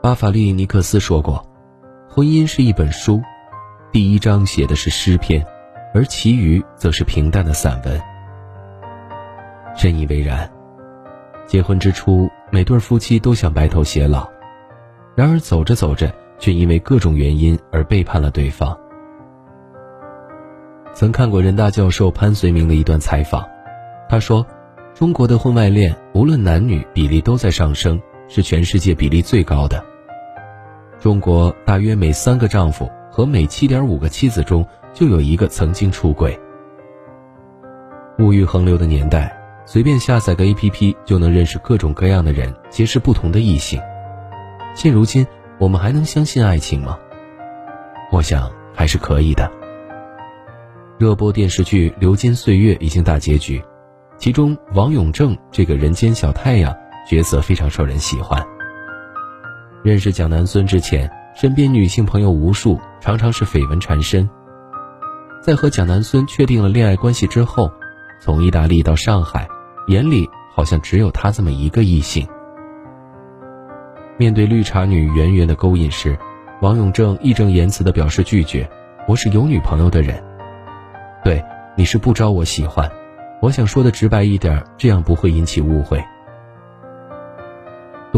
巴法利尼克斯说过：“婚姻是一本书，第一章写的是诗篇，而其余则是平淡的散文。”深以为然。结婚之初，每对夫妻都想白头偕老，然而走着走着，却因为各种原因而背叛了对方。曾看过人大教授潘绥铭的一段采访，他说：“中国的婚外恋无论男女比例都在上升，是全世界比例最高的。中国大约每三个丈夫和每七点五个妻子中就有一个曾经出轨。物欲横流的年代，随便下载个 APP 就能认识各种各样的人，结识不同的异性。现如今，我们还能相信爱情吗？我想还是可以的。”热播电视剧《流金岁月》已经大结局，其中王永正这个人间小太阳角色非常受人喜欢。认识蒋南孙之前，身边女性朋友无数，常常是绯闻缠身。在和蒋南孙确定了恋爱关系之后，从意大利到上海，眼里好像只有他这么一个异性。面对绿茶女圆圆的勾引时，王永正义正言辞地表示拒绝：“我是有女朋友的人。”对，你是不招我喜欢，我想说的直白一点，这样不会引起误会。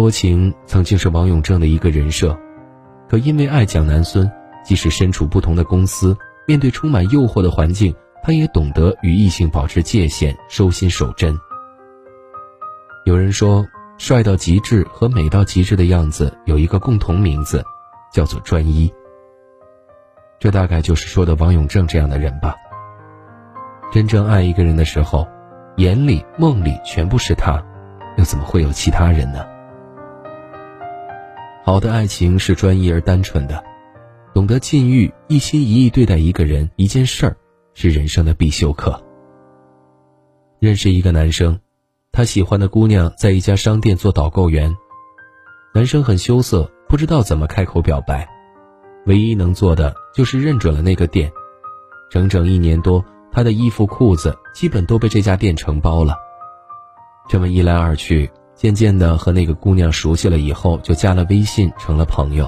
多情曾经是王永正的一个人设，可因为爱蒋南孙，即使身处不同的公司，面对充满诱惑的环境，他也懂得与异性保持界限，收心守真。有人说，帅到极致和美到极致的样子有一个共同名字，叫做专一。这大概就是说的王永正这样的人吧。真正爱一个人的时候，眼里、梦里全部是他，又怎么会有其他人呢？好的爱情是专一而单纯的，懂得禁欲，一心一意对待一个人、一件事儿，是人生的必修课。认识一个男生，他喜欢的姑娘在一家商店做导购员，男生很羞涩，不知道怎么开口表白，唯一能做的就是认准了那个店，整整一年多。他的衣服裤子基本都被这家店承包了。这么一来二去，渐渐的和那个姑娘熟悉了以后，就加了微信，成了朋友。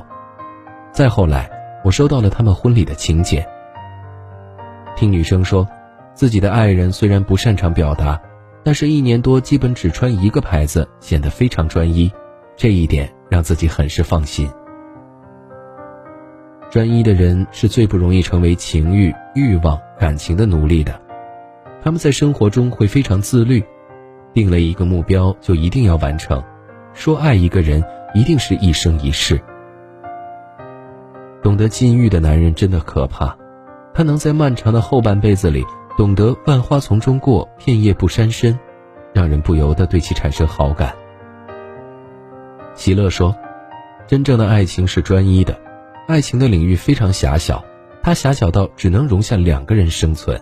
再后来，我收到了他们婚礼的请柬。听女生说，自己的爱人虽然不擅长表达，但是一年多基本只穿一个牌子，显得非常专一，这一点让自己很是放心。专一的人是最不容易成为情欲、欲望、感情的奴隶的，他们在生活中会非常自律，定了一个目标就一定要完成，说爱一个人一定是一生一世。懂得禁欲的男人真的可怕，他能在漫长的后半辈子里懂得万花丛中过，片叶不沾身，让人不由得对其产生好感。喜乐说：“真正的爱情是专一的。”爱情的领域非常狭小，它狭小到只能容下两个人生存。